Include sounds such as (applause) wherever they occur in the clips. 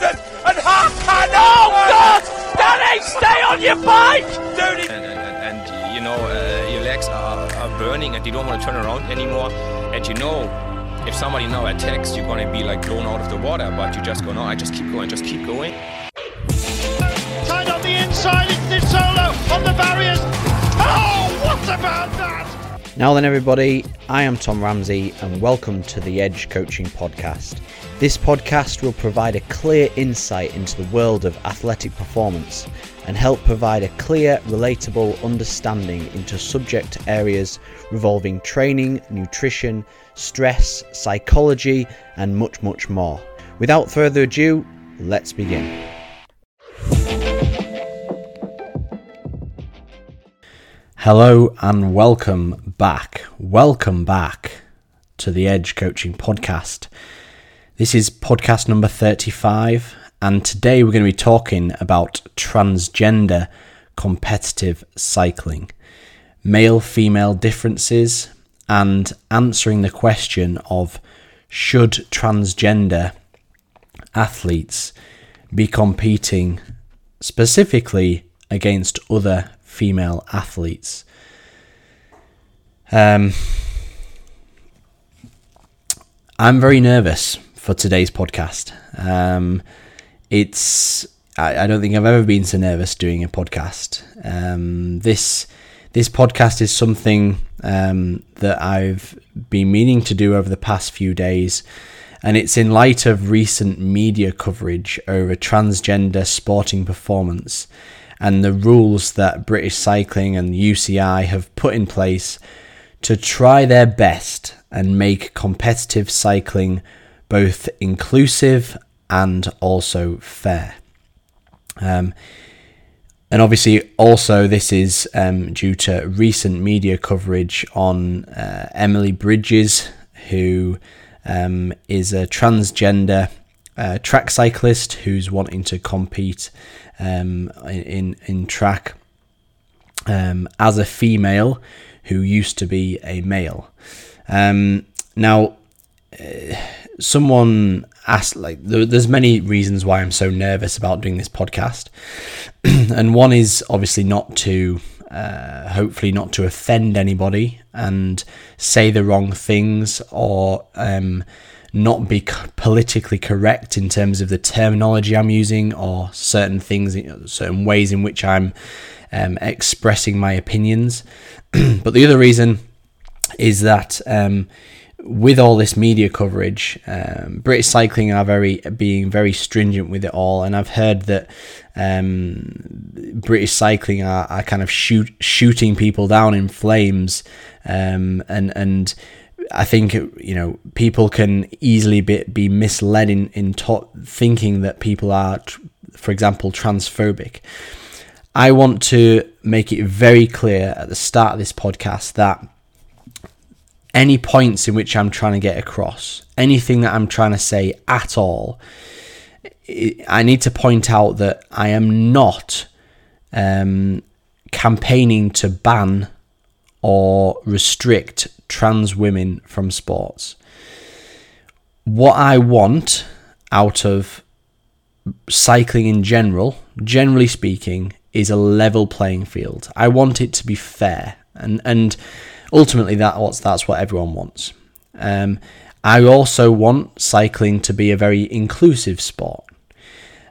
thousand and Hakan. Oh God! Danny, stay on your bike, dude. and, and, and you know uh, your legs are, are burning and you don't want to turn around anymore and you know if somebody now attacks you're going to be like blown out of the water but you just go no i just keep going just keep going Tied on the inside, it's Nizzolo on the barriers. Oh, what about that? Now then, everybody, I am Tom Ramsey, and welcome to the Edge Coaching Podcast. This podcast will provide a clear insight into the world of athletic performance and help provide a clear, relatable understanding into subject areas revolving training, nutrition, stress, psychology, and much, much more. Without further ado, let's begin. Hello and welcome back. Welcome back to the Edge Coaching Podcast. This is podcast number 35, and today we're going to be talking about transgender competitive cycling, male female differences, and answering the question of should transgender athletes be competing specifically against other female athletes. Um, I'm very nervous for today's podcast. Um, it's I, I, don't think I've ever been so nervous doing a podcast. Um, this this podcast is something um, that I've been meaning to do over the past few days, and it's in light of recent media coverage over transgender sporting performance and the rules that British Cycling and UCI have put in place to try their best and make competitive cycling both inclusive and also fair. Um, and obviously, also, this is um, due to recent media coverage on uh, Emily Bridges, who um, is a transgender uh, track cyclist who's wanting to compete um, in in track um, as a female who used to be a male. Um, now, uh, someone asked like there, there's many reasons why I'm so nervous about doing this podcast, (clears throat) and one is obviously not to. Uh, hopefully, not to offend anybody and say the wrong things or um, not be politically correct in terms of the terminology I'm using or certain things, certain ways in which I'm um, expressing my opinions. (clears throat) but the other reason is that um, with all this media coverage, um, British cycling are very being very stringent with it all, and I've heard that um, British cycling are, are kind of shoot, shooting people down in flames, um, and and I think you know people can easily be, be misled in in thinking that people are, for example, transphobic. I want to make it very clear at the start of this podcast that any points in which I'm trying to get across, anything that I'm trying to say at all, I need to point out that I am not um, campaigning to ban or restrict trans women from sports. What I want out of cycling in general, generally speaking, is a level playing field. I want it to be fair, and and ultimately that that's what everyone wants. Um, I also want cycling to be a very inclusive sport,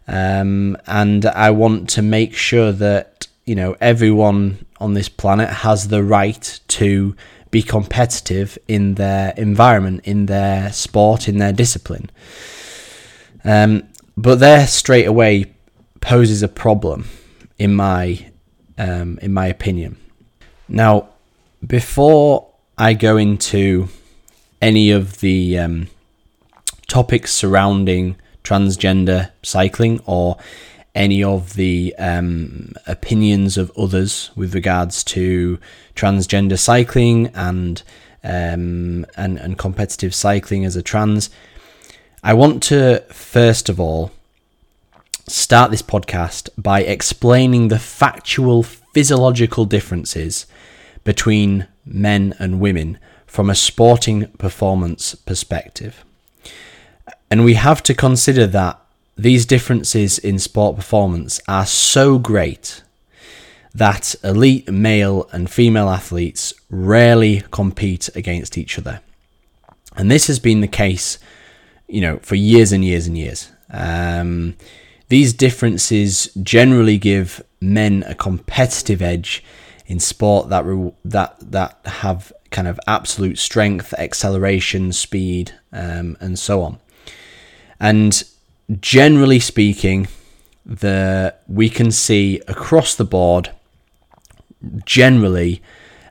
um, and I want to make sure that you know everyone on this planet has the right to be competitive in their environment, in their sport, in their discipline. Um, but there straight away poses a problem in my um, in my opinion. Now, before I go into any of the um, topics surrounding transgender cycling or any of the um, opinions of others with regards to transgender cycling and um, and and competitive cycling as a trans. I want to first of all start this podcast by explaining the factual physiological differences between men and women from a sporting performance perspective. And we have to consider that these differences in sport performance are so great that elite male and female athletes rarely compete against each other. And this has been the case, you know, for years and years and years. Um, these differences generally give men a competitive edge in sport that re- that that have kind of absolute strength, acceleration, speed, um, and so on. And generally speaking, the we can see across the board generally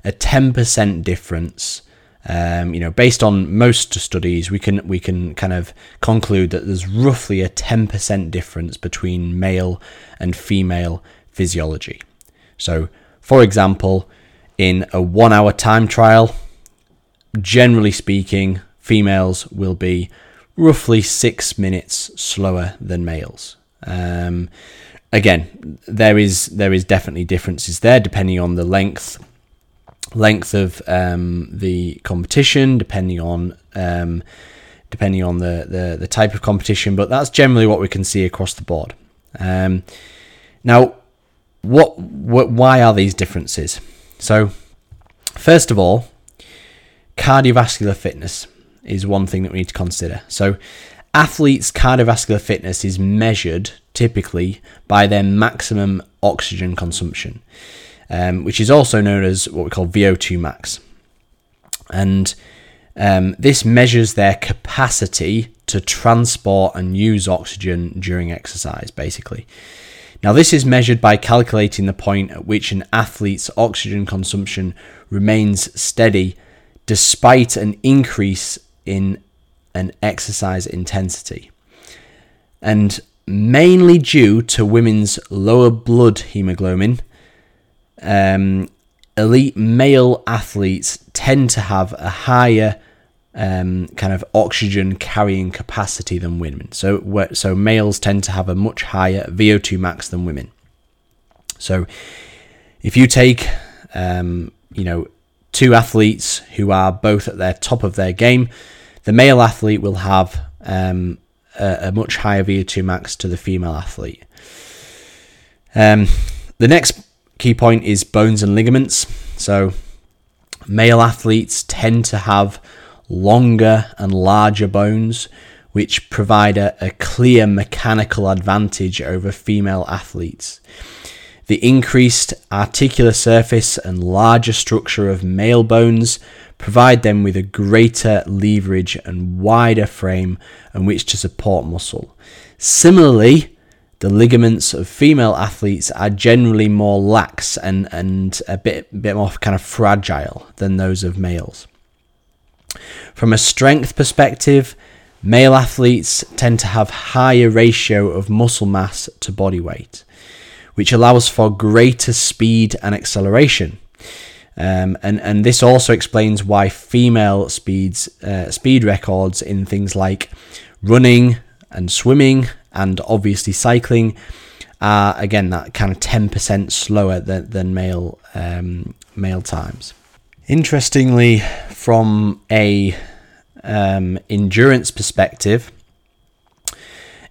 a 10% difference um, you know based on most studies we can we can kind of conclude that there's roughly a 10% difference between male and female physiology so for example in a 1 hour time trial generally speaking females will be roughly 6 minutes slower than males um, again, there is there is definitely differences there depending on the length length of um, the competition, depending on um, depending on the, the the type of competition. But that's generally what we can see across the board. Um, now, what, why are these differences? So, first of all, cardiovascular fitness is one thing that we need to consider. So, athletes' cardiovascular fitness is measured typically by their maximum oxygen consumption, um, which is also known as what we call VO2 max. And um, this measures their capacity to transport and use oxygen during exercise, basically. Now, this is measured by calculating the point at which an athlete's oxygen consumption remains steady despite an increase in an exercise intensity. And mainly due to women's lower blood hemoglobin. Um, elite male athletes tend to have a higher um, kind of oxygen carrying capacity than women. So, so males tend to have a much higher VO2 max than women. So, if you take, um, you know, two athletes who are both at their top of their game, the male athlete will have um, a, a much higher VO2 max to the female athlete. Um, the next key point is bones and ligaments. So, male athletes tend to have longer and larger bones, which provide a, a, clear mechanical advantage over female athletes. The increased articular surface and larger structure of male bones provide them with a greater leverage and wider frame on which to support muscle. Similarly, the ligaments of female athletes are generally more lax and, and a bit, bit more kind of fragile than those of males. From a strength perspective, male athletes tend to have higher ratio of muscle mass to body weight, which allows for greater speed and acceleration. Um, and and this also explains why female speeds uh, speed records in things like running and swimming and obviously cycling are again that kind of ten percent slower than, than male um, male times. Interestingly, from a um, endurance perspective,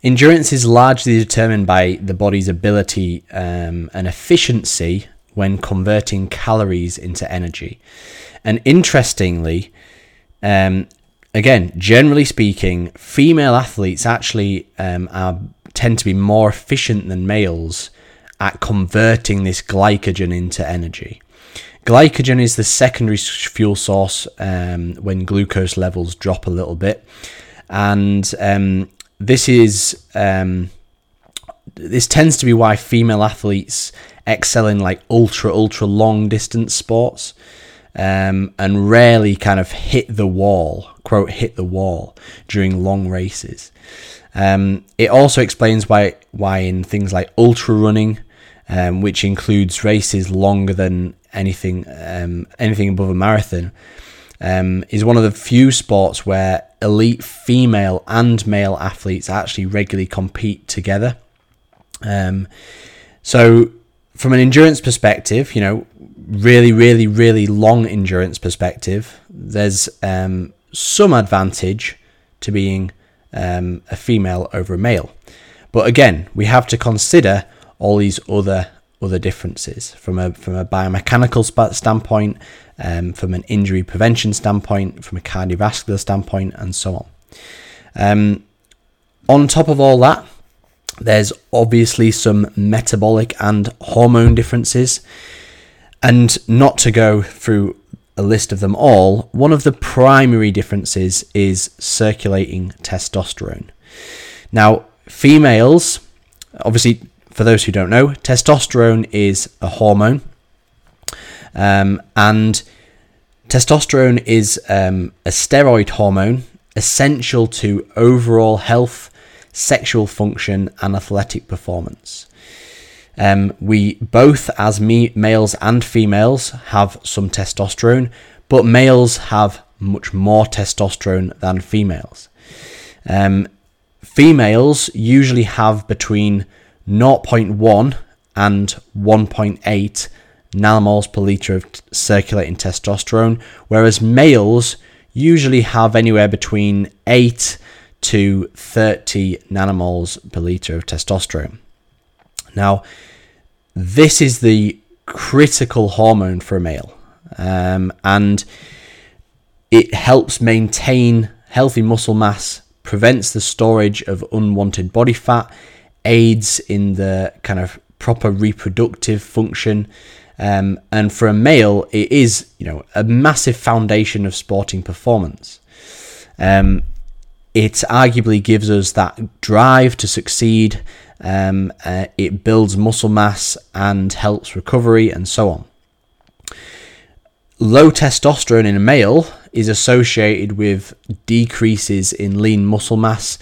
endurance is largely determined by the body's ability um, and efficiency when converting calories into energy. And interestingly, um, again, generally speaking, female athletes actually um, are tend to be more efficient than males at converting this glycogen into energy. Glycogen is the secondary fuel source um, when glucose levels drop a little bit, and um, this is um, this tends to be why female athletes excel in like ultra ultra long distance sports um, and rarely kind of hit the wall quote hit the wall during long races. Um, it also explains why why in things like ultra running um, which includes races longer than anything um, anything above a marathon um, is one of the few sports where elite female and male athletes actually regularly compete together um, so from an endurance perspective, you know, really, really, really long endurance perspective, there's um, some advantage to being um, a female over a male. But again, we have to consider all these other other differences from a from a biomechanical standpoint, um, from an injury prevention standpoint, from a cardiovascular standpoint, and so on. Um, on top of all that, there's obviously some metabolic and hormone differences. And not to go through a list of them all, one of the primary differences is circulating testosterone. Now, females, obviously, for those who don't know, testosterone is a hormone. Um, and testosterone is um, a steroid hormone essential to overall health, sexual function, and athletic performance. Um, we both, as me, males and females, have some testosterone, but males have much more testosterone than females. Um, females usually have between 0.1 and 1.8 nanomoles per litre of circulating testosterone, whereas males usually have anywhere between 8 to 30 nanomoles per litre of testosterone. Now, this is the critical hormone for a male, um, and it helps maintain healthy muscle mass, prevents the storage of unwanted body fat, aids in the kind of proper reproductive function. Um, and for a male, it is you know a massive foundation of sporting performance. Um, it arguably gives us that drive to succeed. Um, uh, it builds muscle mass and helps recovery and so on. Low testosterone in a male is associated with decreases in lean muscle mass,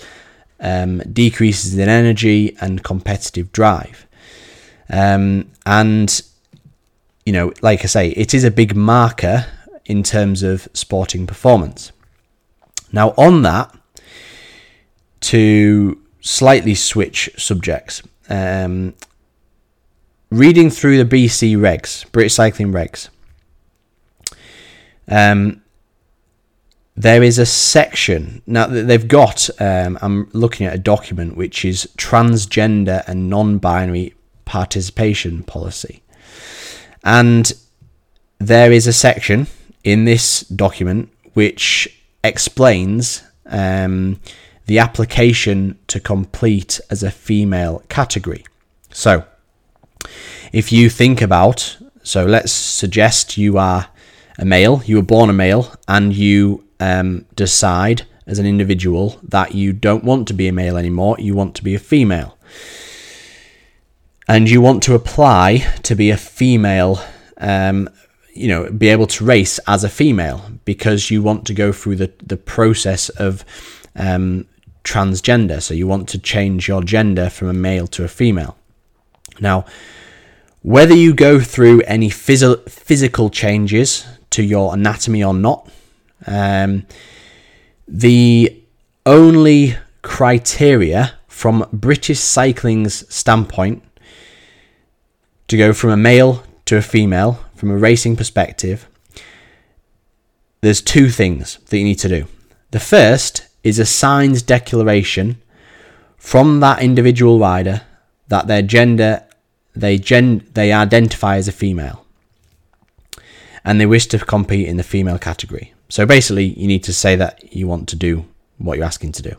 um, decreases in energy, and competitive drive. Um, and, you know, like I say, it is a big marker in terms of sporting performance. Now, on that, to slightly switch subjects. Um, reading through the BC regs, British Cycling regs, um, there is a section now that they've got. Um, I'm looking at a document which is transgender and non-binary participation policy, and there is a section in this document which explains um, the application to complete as a female category. So, if you think about, so let's suggest you are a male, you were born a male, and you um, decide as an individual that you don't want to be a male anymore, you want to be a female. And you want to apply to be a female, um, you know, be able to race as a female because you want to go through the, the process of um, transgender. So you want to change your gender from a male to a female. Now, whether you go through any phys- physical changes to your anatomy or not, um, the only criteria from British cycling's standpoint to go from a male to a female from a racing perspective, there's two things that you need to do. The first is a signed declaration from that individual rider that their gender they gen they identify as a female and they wish to compete in the female category. So basically you need to say that you want to do what you're asking to do.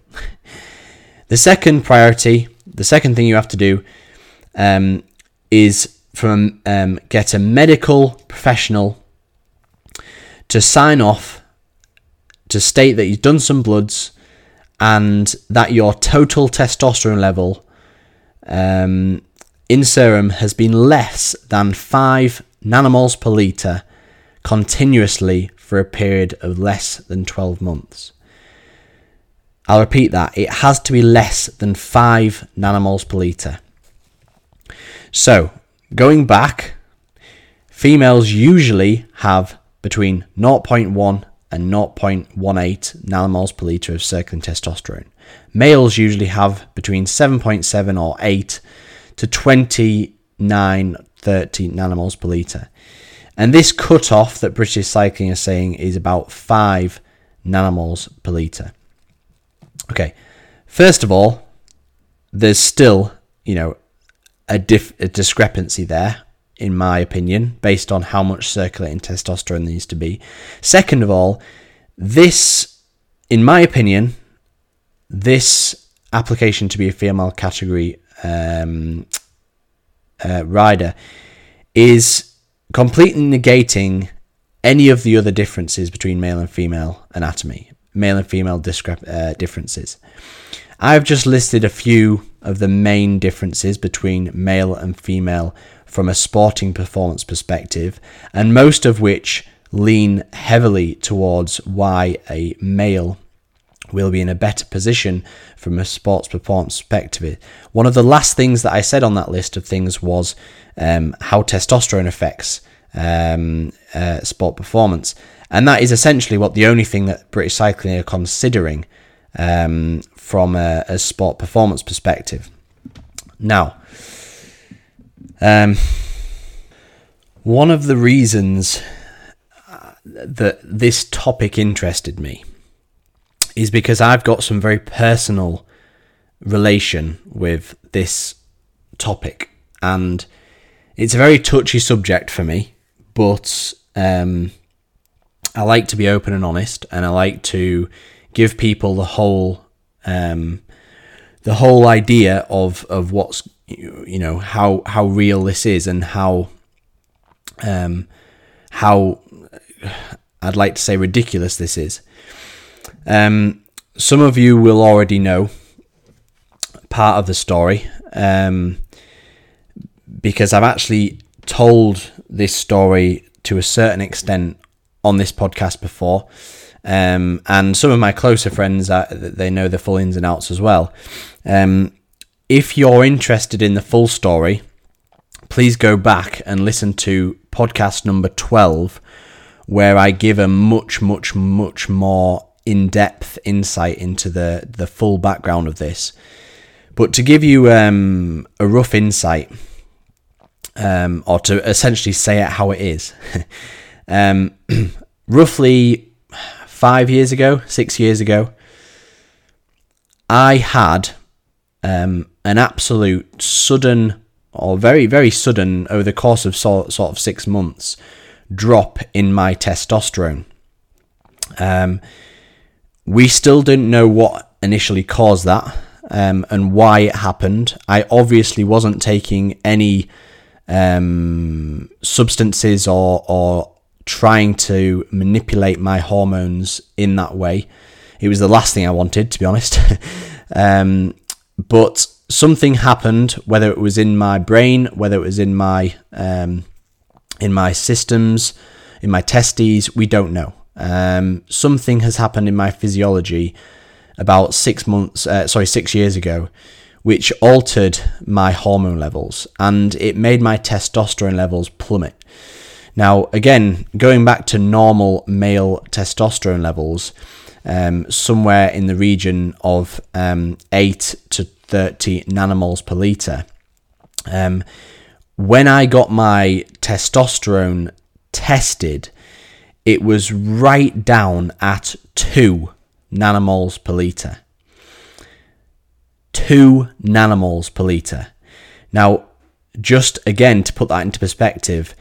(laughs) the second priority, the second thing you have to do um, is from um, get a medical professional to sign off to state that you've done some bloods and that your total testosterone level um, in serum has been less than 5 nanomoles per litre continuously for a period of less than 12 months. I'll repeat that. It has to be less than 5 nanomoles per litre. So, going back, females usually have between 0.1 and 0.18 nanomoles per litre of circulating testosterone. Males usually have between 7.7 or 8 to 29, 30 nanomoles per litre. And this cutoff that British Cycling is saying is about 5 nanomoles per litre. Okay, first of all, there's still, you know, a, dif- a discrepancy there, in my opinion, based on how much circulating testosterone needs to be. Second of all, this, in my opinion, this application to be a female category um, uh, rider is completely negating any of the other differences between male and female anatomy, male and female discrep- uh, differences. I've just listed a few of the main differences between male and female from a sporting performance perspective, and most of which lean heavily towards why a male will be in a better position from a sports performance perspective. One of the last things that I said on that list of things was um, how testosterone affects um, uh, sport performance. And that is essentially what the only thing that British Cycling are considering um, from a, a, sport performance perspective. Now, um, one of the reasons uh, that this topic interested me is because I've got some very personal relation with this topic, and it's a very touchy subject for me. But um, I like to be open and honest, and I like to give people the whole um, the whole idea of of what's you know how how real this is and how um, how I'd like to say ridiculous this is. Um, some of you will already know part of the story um, because I've actually told this story to a certain extent on this podcast before. Um, and some of my closer friends, uh, they know the full ins and outs as well. Um, if you're interested in the full story, please go back and listen to podcast number 12, where I give a much, much, much more in depth insight into the, the full background of this. But to give you um, a rough insight, um, or to essentially say it how it is, (laughs) um, (clears throat) roughly five years ago, six years ago, I had um, an absolute sudden, or very, very sudden, over the course of sort, sort of six months, drop in my testosterone. Um, we still didn't know what initially caused that um, and why it happened. I obviously wasn't taking any um, substances or, or trying to manipulate my hormones in that way. It was the last thing I wanted, to be honest. (laughs) um, but something happened, whether it was in my brain, whether it was in my um, in my systems, in my testes, we don't know. Um, something has happened in my physiology about six months, uh, sorry, six years ago, which altered my hormone levels and it made my testosterone levels plummet. Now, again, going back to normal male testosterone levels, um, somewhere in the region of um, 8 to 30 nanomoles per litre. Um, when I got my testosterone tested, it was right down at 2 nanomoles per litre. 2 nanomoles per litre. Now, just again to put that into perspective,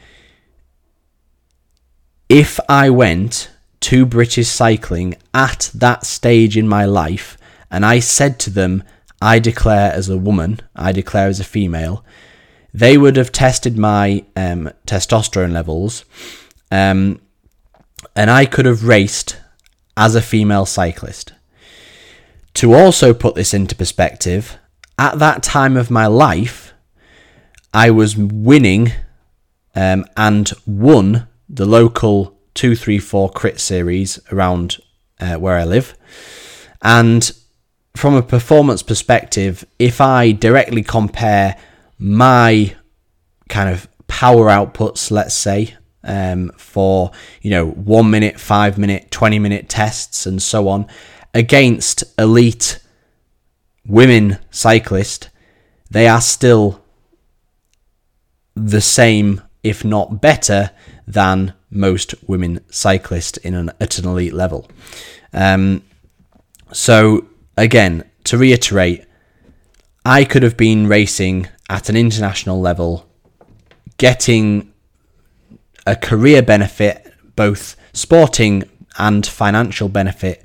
if I went to British Cycling at that stage in my life and I said to them, I declare as a woman, I declare as a female, they would have tested my um, testosterone levels um, and I could have raced as a female cyclist. To also put this into perspective, at that time of my life, I was winning um, and won the local 234 crit series around uh, where I live. And from a performance perspective, if I directly compare my kind of power outputs, let's say, um, for you know one minute, five minute, twenty minute tests and so on against elite women cyclists, they are still the same, if not better, than most women cyclists in an, at an elite level. Um, so again, to reiterate, I could have been racing at an international level, getting a career benefit, both sporting and financial benefit,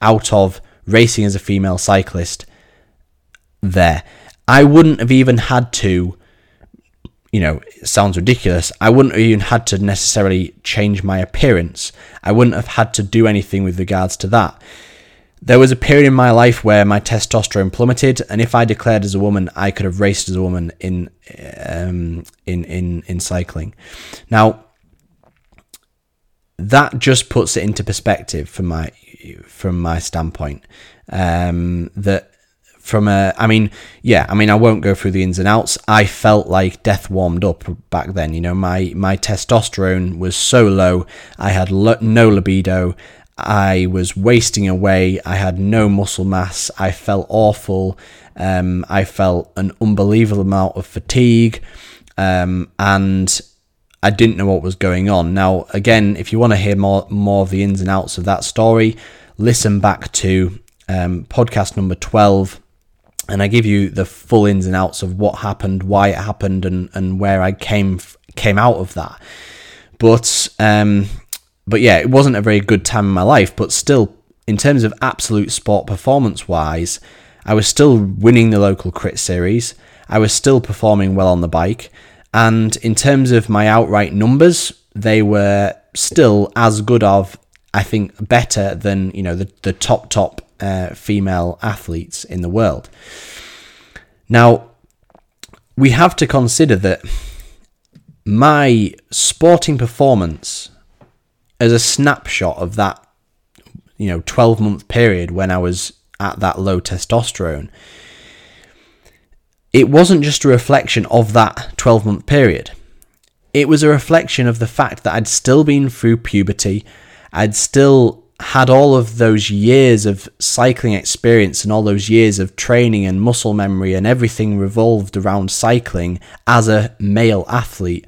out of racing as a female cyclist there. I wouldn't have even had to, you know, it sounds ridiculous. I wouldn't have even had to necessarily change my appearance. I wouldn't have had to do anything with regards to that. There was a period in my life where my testosterone plummeted, and if I declared as a woman, I could have raced as a woman in um, in in in cycling. Now, that just puts it into perspective for my from my standpoint. Um, that from a, I mean, yeah, I mean, I won't go through the ins and outs. I felt like death warmed up back then. You know, my my testosterone was so low. I had lo- no libido. I was wasting away. I had no muscle mass. I felt awful. Um, I felt an unbelievable amount of fatigue. Um, and I didn't know what was going on. Now, again, if you want to hear more, more of the ins and outs of that story, listen back to um, podcast number 12 and I give you the full ins and outs of what happened, why it happened, and, and where I came came out of that. But um, but yeah, it wasn't a very good time in my life, but still, in terms of absolute sport performance wise, I was still winning the local crit series. I was still performing well on the bike. And in terms of my outright numbers, they were still as good of, I think, better than, you know, the, the top, top uh, female athletes in the world. Now, we have to consider that my sporting performance as a snapshot of that you know 12 month period when I was at that low testosterone it wasn't just a reflection of that 12 month period it was a reflection of the fact that I'd still been through puberty I'd still had all of those years of cycling experience and all those years of training and muscle memory and everything revolved around cycling as a male athlete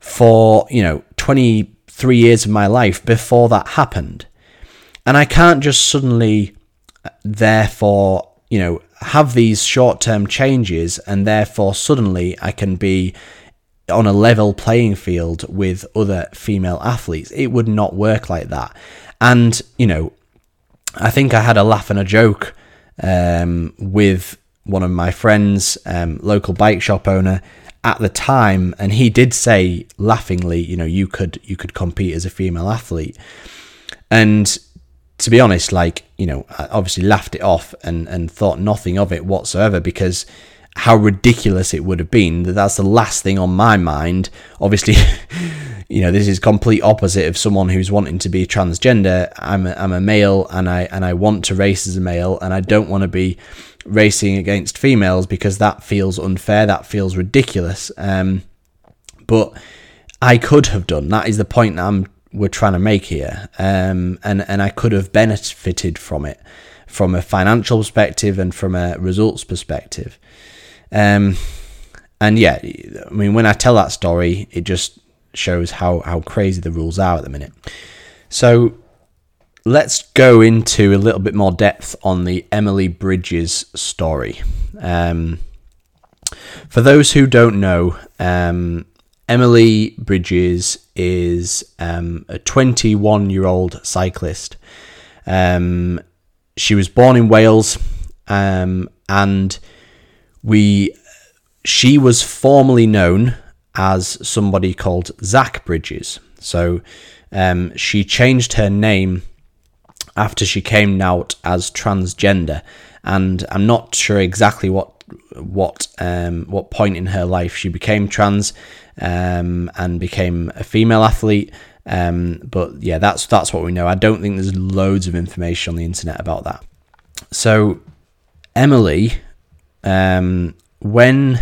for you know 23 years of my life before that happened. And I can't just suddenly, uh, therefore, you know, have these short term changes and therefore suddenly I can be on a level playing field with other female athletes. It would not work like that. And, you know, I think I had a laugh and a joke um, with one of my friends, um, local bike shop owner, at the time, and he did say laughingly, you know, you could you could compete as a female athlete, and to be honest, like you know, I obviously laughed it off and and thought nothing of it whatsoever because how ridiculous it would have been. that That's the last thing on my mind. Obviously, (laughs) you know, this is complete opposite of someone who's wanting to be transgender. I'm a, I'm a male and I and I want to race as a male and I don't want to be racing against females because that feels unfair, that feels ridiculous. Um, but I could have done. That is the point that I'm we're trying to make here, um, and and I could have benefited from it, from a financial perspective and from a results perspective. Um, and yeah, I mean, when I tell that story, it just shows how how crazy the rules are at the minute. So let's go into a little bit more depth on the Emily Bridges story. Um, for those who don't know, um, Emily Bridges is um, a 21 year old cyclist. Um, she was born in Wales um, and we she was formerly known as somebody called Zach Bridges. So um, she changed her name after she came out as transgender, and I'm not sure exactly what what um, what point in her life she became trans um, and became a female athlete. Um, but yeah, that's that's what we know. I don't think there's loads of information on the internet about that. So Emily, um, when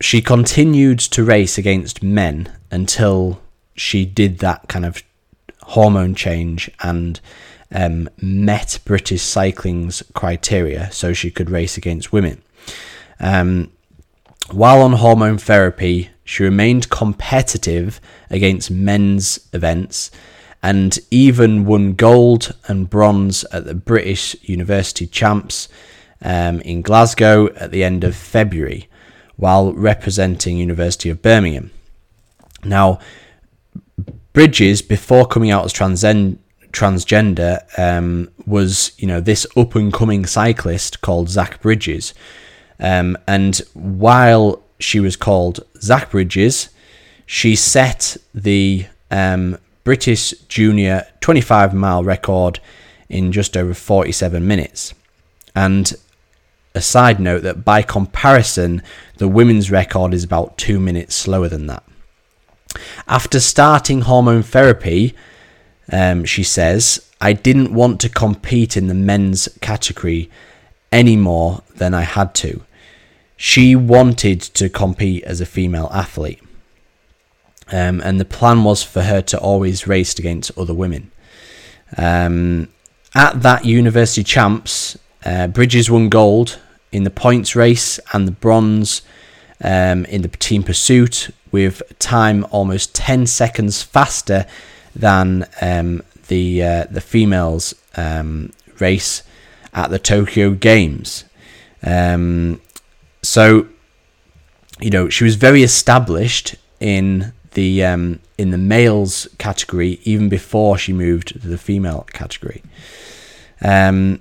she continued to race against men until she did that kind of hormone change and um, met British cycling's criteria so she could race against women. Um, while on hormone therapy, she remained competitive against men's events and even won gold and bronze at the British University Champs um, in Glasgow at the end of February while representing University of Birmingham. Now, Bridges, before coming out as transgender, um, was you know this up and coming cyclist called Zach Bridges, um, and while she was called Zach Bridges, she set the um, British Junior 25 mile record in just over 47 minutes. And a side note that by comparison, the women's record is about two minutes slower than that. After starting hormone therapy, um, she says, I didn't want to compete in the men's category any more than I had to. She wanted to compete as a female athlete. Um, and the plan was for her to always race against other women. Um, at that university champs, uh, Bridges won gold in the points race and the bronze um, in the team pursuit, with time almost 10 seconds faster than um, the uh, the females um, race at the Tokyo Games. Um, so, you know, she was very established in the um, in the males category even before she moved to the female category. Um,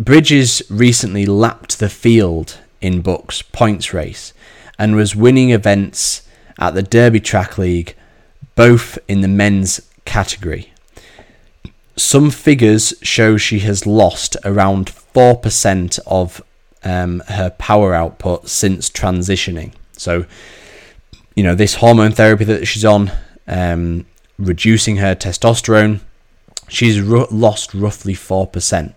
Bridges recently lapped the field in BUCS points race and was winning events at the Derby Track League, both in the men's category. Some figures show she has lost around 4% of um, her power output since transitioning. So, you know, this hormone therapy that she's on, um, reducing her testosterone, she's lost roughly 4%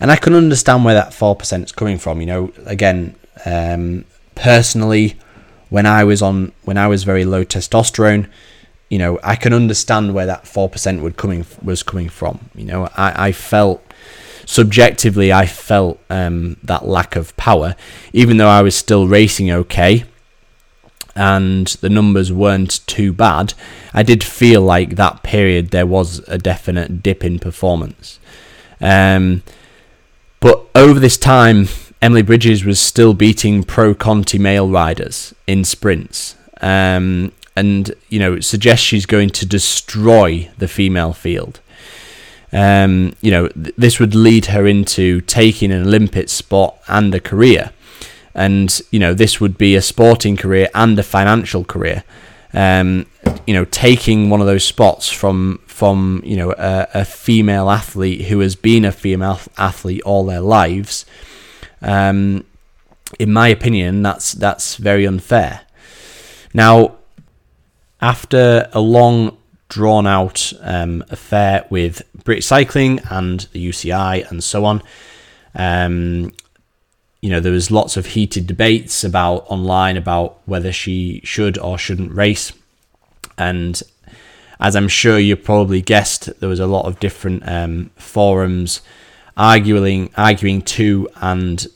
and I can understand where that four percent is coming from. You know, again, um, personally, when I was on when I was very low testosterone, you know, I can understand where that four percent would coming was coming from. You know, I, I felt subjectively I felt um, that lack of power, even though I was still racing okay and the numbers weren't too bad. I did feel like that period there was a definite dip in performance. Um, but over this time, Emily Bridges was still beating pro Conti male riders in sprints. Um, and, you know, suggests she's going to destroy the female field. Um, you know, th- this would lead her into taking an Olympic spot and a career. And, you know, this would be a sporting career and a financial career. Um, you know, taking one of those spots from from you know a, a, female athlete who has been a female athlete all their lives. Um, in my opinion, that's that's very unfair. Now, after a long, drawn out um, affair with British Cycling and the UCI and so on, um, you know there was lots of heated debates about online about whether she should or shouldn't race, and as I'm sure you probably guessed, there was a lot of different um, forums arguing arguing to and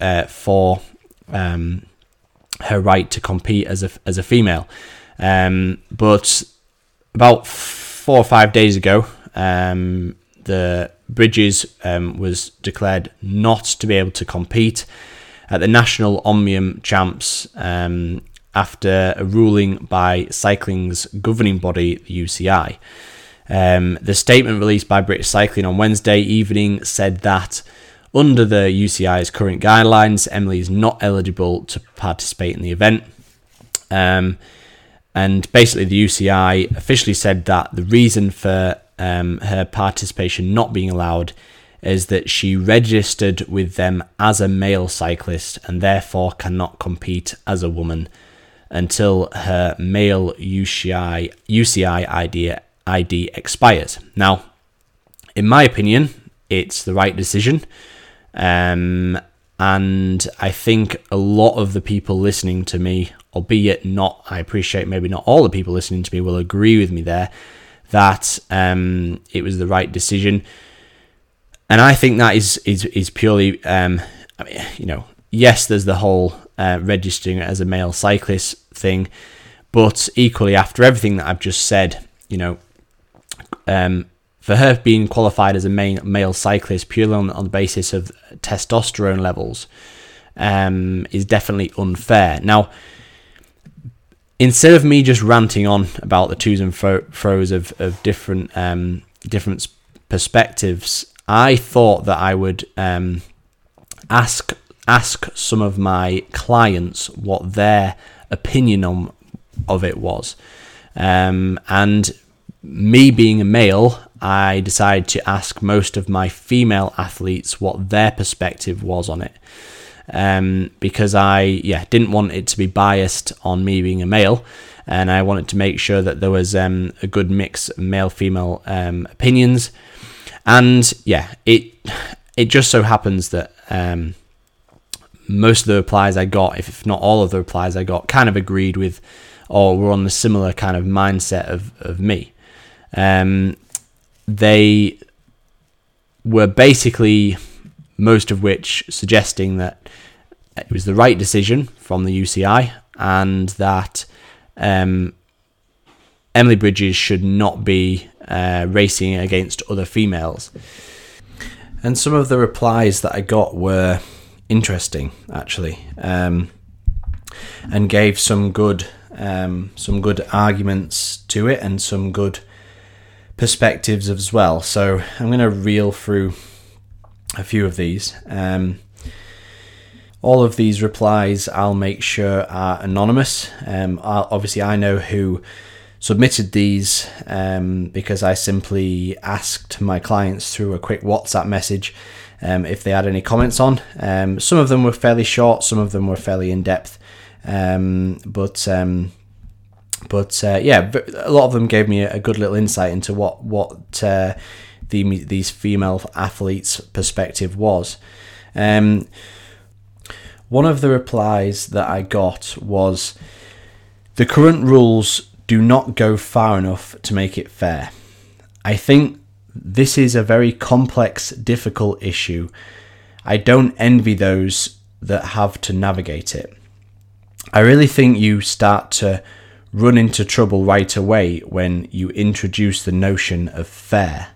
uh, for um, her right to compete as a as a female. Um, but about four or five days ago, um, the Bridges um, was declared not to be able to compete at the National Omnium Champs um, after a ruling by cycling's governing body, the UCI. Um, the statement released by British Cycling on Wednesday evening said that under the UCI's current guidelines, Emily is not eligible to participate in the event. Um, and basically, the UCI officially said that the reason for um, her participation not being allowed is that she registered with them as a male cyclist and therefore cannot compete as a woman until her male UCI, UCI ID, ID expires. Now, in my opinion, it's the right decision. Um, and I think a lot of the people listening to me, albeit not, I appreciate maybe not all the people listening to me will agree with me there, that um, it was the right decision. And I think that is is is purely, um, I mean, you know, yes, there's the whole uh, registering as a male cyclist thing, but equally after everything that I've just said, you know, um, for her being qualified as a main male cyclist purely on, on the basis of testosterone levels um, is definitely unfair. Now, instead of me just ranting on about the twos and fro- fro's of, of different um, different perspectives, I thought that I would um, ask ask some of my clients what their opinion on of it was, um, and me being a male, I decided to ask most of my female athletes what their perspective was on it. Um, because I yeah didn't want it to be biased on me being a male, and I wanted to make sure that there was um, a good mix of male female um, opinions, and yeah it it just so happens that um, most of the replies I got, if not all of the replies I got, kind of agreed with or were on the similar kind of mindset of, of me. Um, they were basically most of which suggesting that it was the right decision from the UCI and that um, Emily Bridges should not be uh, racing against other females. And some of the replies that I got were interesting, actually, um, and gave some good um, some good arguments to it and some good perspectives as well. So I'm going to reel through a few of these. Um, all of these replies I'll make sure are anonymous. Um, obviously, I know who submitted these um, because I simply asked my clients through a quick WhatsApp message um, if they had any comments on. Um, some of them were fairly short, some of them were fairly in depth, um, but um, but uh, yeah, a lot of them gave me a good little insight into what what uh, the, these female athletes' perspective was. Um, one of the replies that I got was the current rules do not go far enough to make it fair. I think this is a very complex, difficult issue. I don't envy those that have to navigate it. I really think you start to run into trouble right away when you introduce the notion of fair.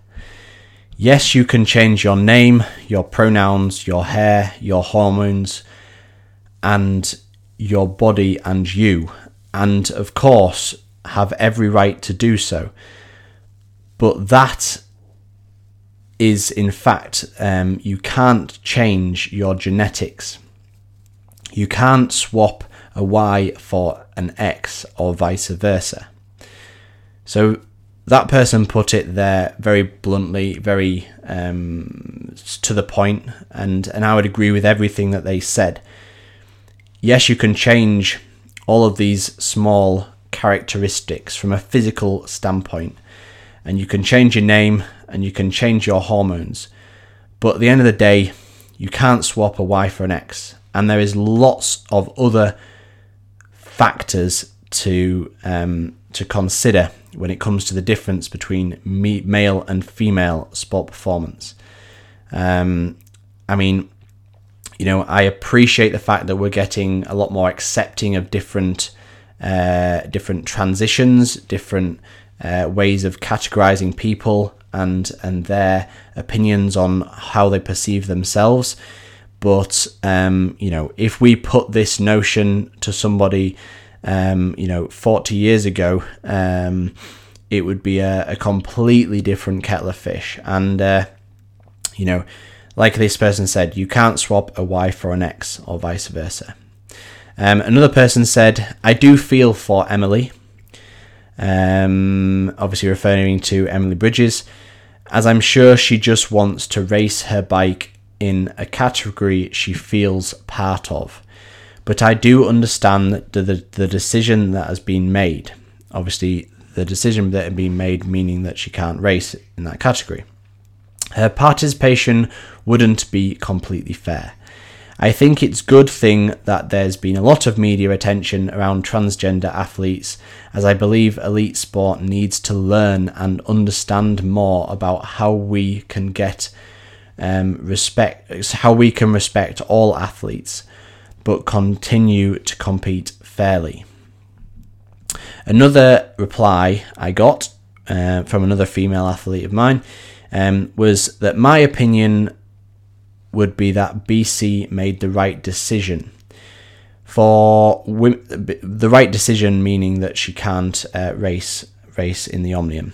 Yes, you can change your name, your pronouns, your hair, your hormones, and your body and you, and of course, have every right to do so. But that is, in fact, um, you can't change your genetics. You can't swap a Y for an X or vice versa. So that person put it there very bluntly, very um, to the point, and, and I would agree with everything that they said. Yes, you can change all of these small characteristics from a physical standpoint, and you can change your name and you can change your hormones, but at the end of the day, you can't swap a Y for an X, and there is lots of other factors to um, to consider when it comes to the difference between me, male and female sport performance. Um, I mean, you know, I appreciate the fact that we're getting a lot more accepting of different uh, different transitions, different uh, ways of categorizing people and and their opinions on how they perceive themselves. But um, you know, if we put this notion to somebody, um, you know, 40 years ago, um, it would be a, a, completely different kettle of fish. And uh, you know, like this person said, you can't swap a Y for an X or vice versa. Um, another person said, I do feel for Emily. Um, obviously, referring to Emily Bridges, as I'm sure she just wants to race her bike in a category she feels part of. But I do understand the, the, the decision that has been made. Obviously, the decision that had been made meaning that she can't race in that category. Her participation wouldn't be completely fair. I think it's a good thing that there's been a lot of media attention around transgender athletes as I believe elite sport needs to learn and understand more about how we can get um, respect how we can respect all athletes, but continue to compete fairly. Another reply I got uh, from another female athlete of mine um, was that my opinion would be that BC made the right decision. For the right decision, meaning that she can't uh, race race in the Omnium.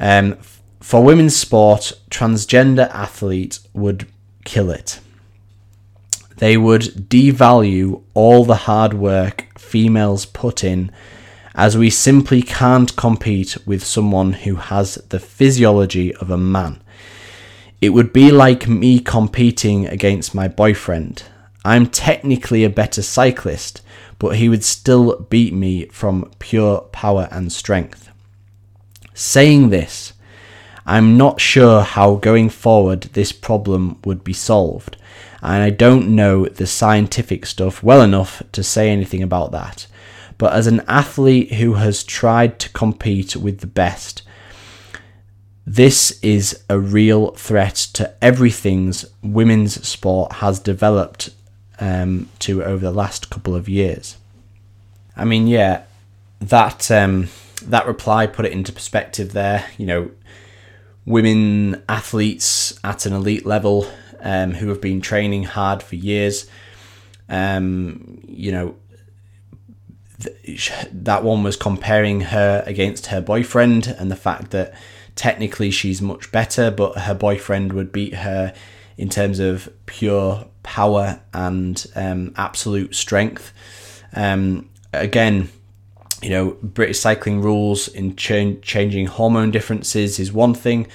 Um, for women's sport, transgender athlete would kill it. They would devalue all the hard work females put in, as we simply can't compete with someone who has the physiology of a man. It would be like me competing against my boyfriend. I'm technically a better cyclist, but he would still beat me from pure power and strength. Saying this, I'm not sure how going forward this problem would be solved, and I don't know the scientific stuff well enough to say anything about that. But as an athlete who has tried to compete with the best, this is a real threat to everything's women's sport has developed um, to over the last couple of years. I mean, yeah, that um, that reply put it into perspective. There, you know, women athletes at an elite level um, who have been training hard for years. Um, you know, th- that one was comparing her against her boyfriend and the fact that technically she's much better, but her boyfriend would beat her in terms of pure power and um, absolute strength. Um, again, you know, British cycling rules in ch- changing hormone differences is one thing,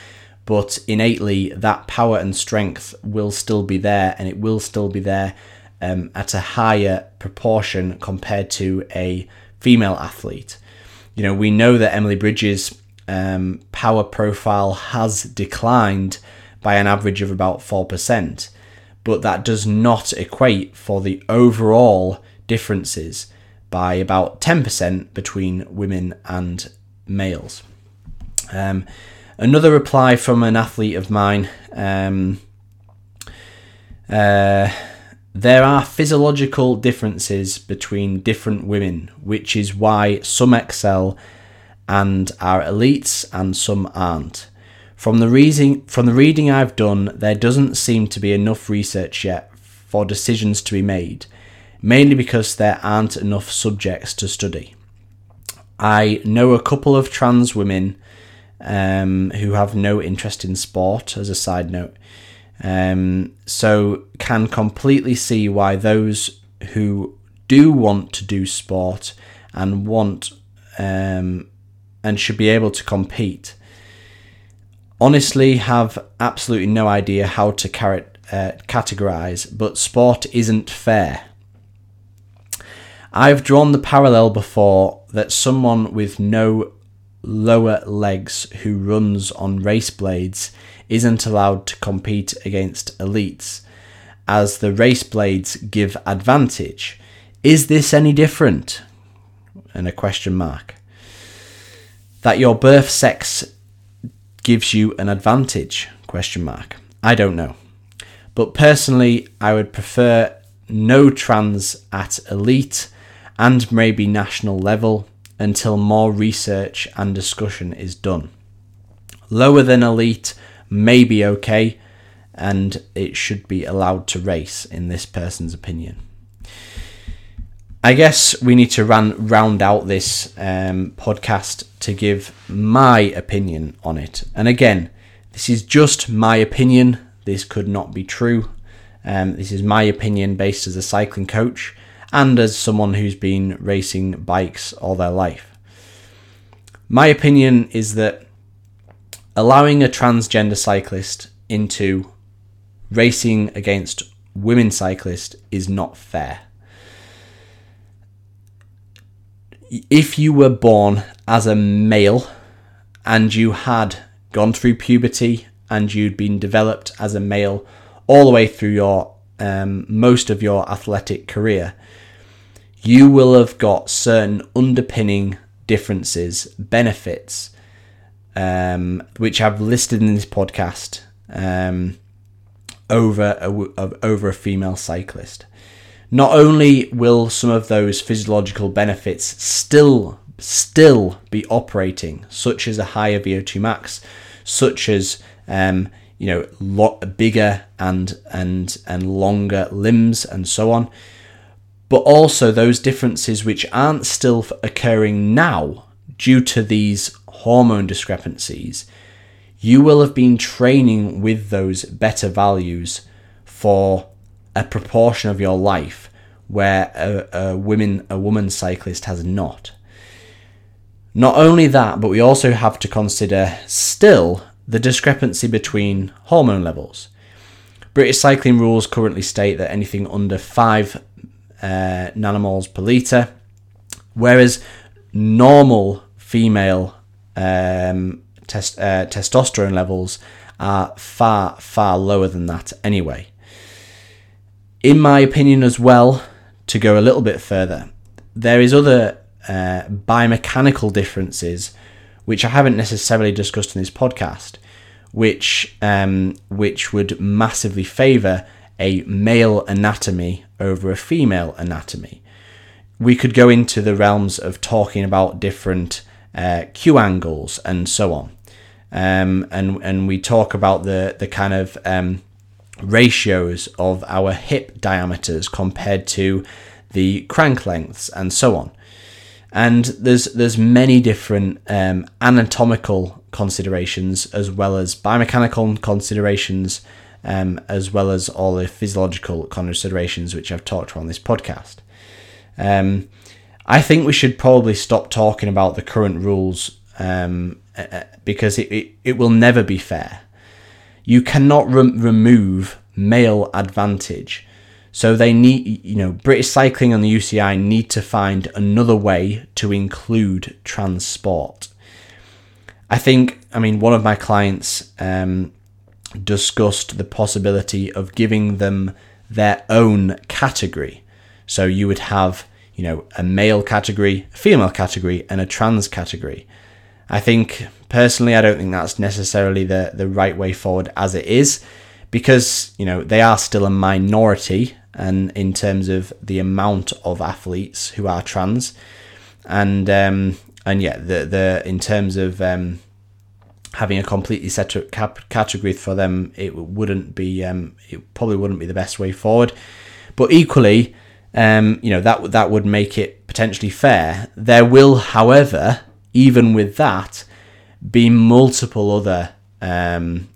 but innately that power and strength will still be there and it will still be there um, at a higher proportion compared to a female athlete. You know, we know that Emily Bridges' um, power profile has declined by an average of about 4%, but that does not equate for the overall differences by about 10% between women and males. Um, another reply from an athlete of mine. Um, uh, there are physiological differences between different women, which is why some excel and are elites and some aren't. From the reading from the reading I've done, there doesn't seem to be enough research yet for decisions to be made, mainly because there aren't enough subjects to study. I know a couple of trans women um, who have no interest in sport, as a side note, um, so can completely see why those who do want to do sport and want um, and should be able to compete honestly have absolutely no idea how to uh, categorize, but sport isn't fair. I've drawn the parallel before that someone with no lower legs who runs on race blades isn't allowed to compete against elites, as the race blades give advantage. Is this any different? And a question mark. That your birth sex gives you an advantage? Question mark. I don't know. But personally, I would prefer no trans at elite and maybe national level until more research and discussion is done. Lower than elite may be okay, and it should be allowed to race, in this person's opinion. I guess we need to ran, round out this um, podcast to give my opinion on it. And again, this is just my opinion. This could not be true. Um, this is my opinion based as a cycling coach and as someone who's been racing bikes all their life. My opinion is that allowing a transgender cyclist into racing against women cyclists is not fair. if you were born as a male and you had gone through puberty and you'd been developed as a male all the way through your um, most of your athletic career, you will have got certain underpinning differences, benefits, um, which I've listed in this podcast um, over a, over a female cyclist. Not only will some of those physiological benefits still still be operating, such as a higher VO2 max, such as um, you know lot bigger and and and longer limbs and so on, but also those differences which aren't still occurring now due to these hormone discrepancies. You will have been training with those better values for a proportion of your life where a, a a woman cyclist has not. Not only that, but we also have to consider still the discrepancy between hormone levels. British cycling rules currently state that anything under 5 uh, nanomoles per litre, whereas normal female um, test, uh, testosterone levels are far, far lower than that anyway. In my opinion, as well, to go a little bit further, there is other uh, biomechanical differences which I haven't necessarily discussed in this podcast, which um, which would massively favour a male anatomy over a female anatomy. We could go into the realms of talking about different uh, Q angles and so on, um, and and we talk about the the kind of um, ratios of our hip diameters compared to the crank lengths and so on and there's there's many different um, anatomical considerations as well as biomechanical considerations um, as well as all the physiological considerations which I've talked about on this podcast. Um, I think we should probably stop talking about the current rules um, because it, it, it, will never be fair. You cannot re- remove male advantage so they need, you know, British Cycling and the UCI need to find another way to include transport. I think, I mean, one of my clients um, discussed the possibility of giving them their own category. So you would have, you know, a male category, a female category, and a trans category. I think personally, I don't think that's necessarily the the right way forward as it is, because you know they are still a minority and in terms of the amount of athletes who are trans, and um, and yeah, the the in terms of um, having a completely separate cap- category for them, it wouldn't be um, it probably wouldn't be the best way forward. But equally, um, you know that that would make it potentially fair. There will, however, even with that, be multiple other um,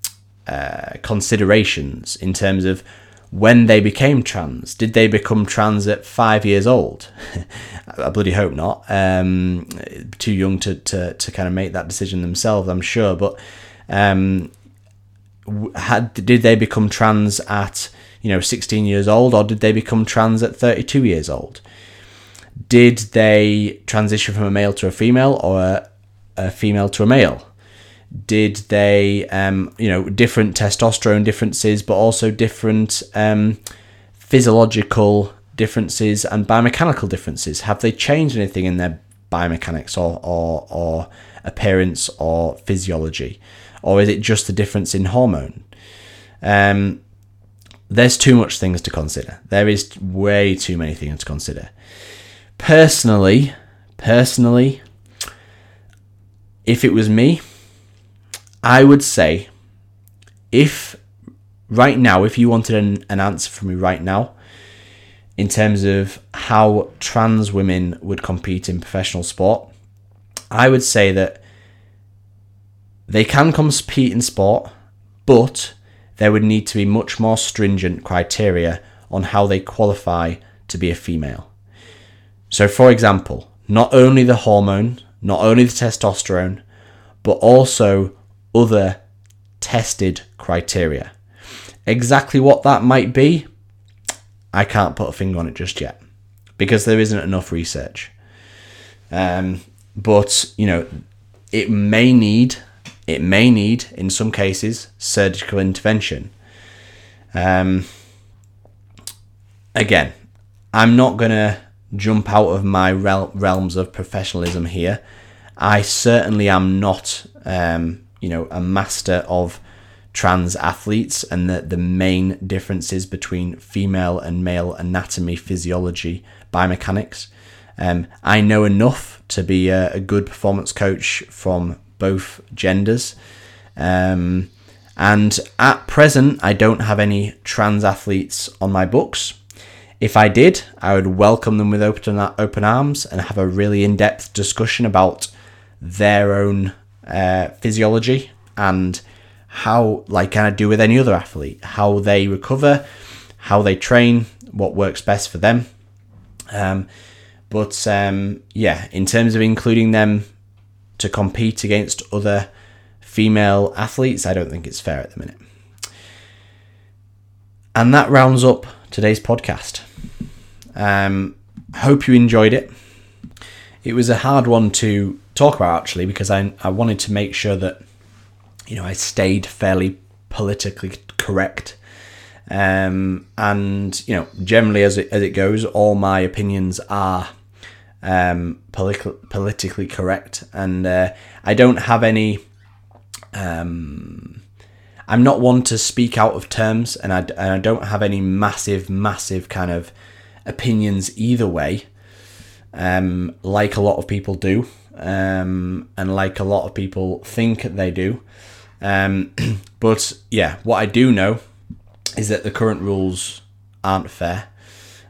uh, considerations in terms of when they became trans. Did they become trans at five years old? (laughs) I bloody hope not. Um, too young to, to, to kind of make that decision themselves, I'm sure. But um, had did they become trans at you know 16 years old, or did they become trans at 32 years old? Did they transition from a male to a female, or a, a female to a male? Did they um, you know different testosterone differences but also different um, physiological differences and biomechanical differences. Have they changed anything in their biomechanics or, or, or appearance or physiology? Or is it just a difference in hormone? Um, there's too much things to consider. There is way too many things to consider. Personally personally if it was me I would say if right now, if you wanted an, an answer from me right now, in terms of how trans women would compete in professional sport, I would say that they can compete in sport, but there would need to be much more stringent criteria on how they qualify to be a female. So, for example, not only the hormone, not only the testosterone, but also other tested criteria. Exactly what that might be, I can't put a finger on it just yet because there isn't enough research. Um, but you know, it may need it may need in some cases surgical intervention. Um, again, I'm not gonna jump out of my realms of professionalism here. I certainly am not um, you know a master of trans athletes and the, the main differences between female and male anatomy, physiology, biomechanics. Um, I know enough to be a, a good performance coach from both genders. Um, and at present, I don't have any trans athletes on my books. If I did, I would welcome them with open open arms and have a really in depth discussion about their own uh, physiology and how, like can I do with any other athlete, how they recover, how they train, what works best for them. Um, but um, yeah, in terms of including them to compete against other female athletes, I don't think it's fair at the minute. And that rounds up today's podcast. Um, hope you enjoyed it. It was a hard one to talk about actually because I, I wanted to make sure that you know I stayed fairly politically correct. Um, and you know, generally as it as it goes, all my opinions are um, politi- politically correct, and uh, I don't have any. Um, I'm not one to speak out of terms, and I, and I don't have any massive, massive kind of opinions either way, um, like a lot of people do, um, and like a lot of people think they do. Um, (clears throat) but yeah, what I do know is that the current rules aren't fair,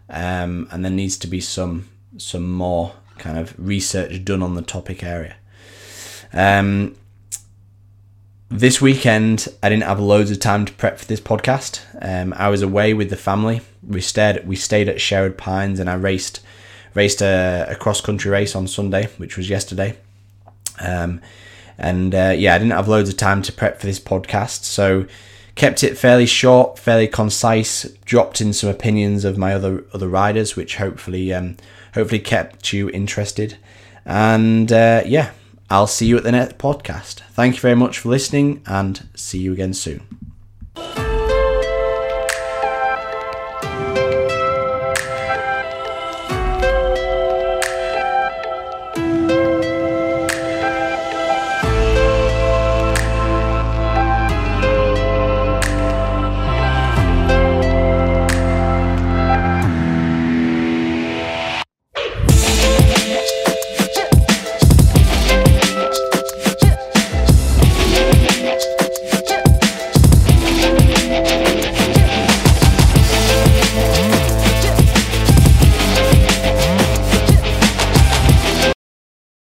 um, and there needs to be some some more kind of research done on the topic area. Um, this weekend, I didn't have loads of time to prep for this podcast. Um, I was away with the family. We stayed we stayed at Sherwood Pines, and I raced raced a, a cross country race on Sunday, which was yesterday. Um, and uh, yeah, I didn't have loads of time to prep for this podcast, so kept it fairly short, fairly concise. Dropped in some opinions of my other other riders, which hopefully um, hopefully kept you interested. And uh, yeah, I'll see you at the next podcast. Thank you very much for listening, and see you again soon.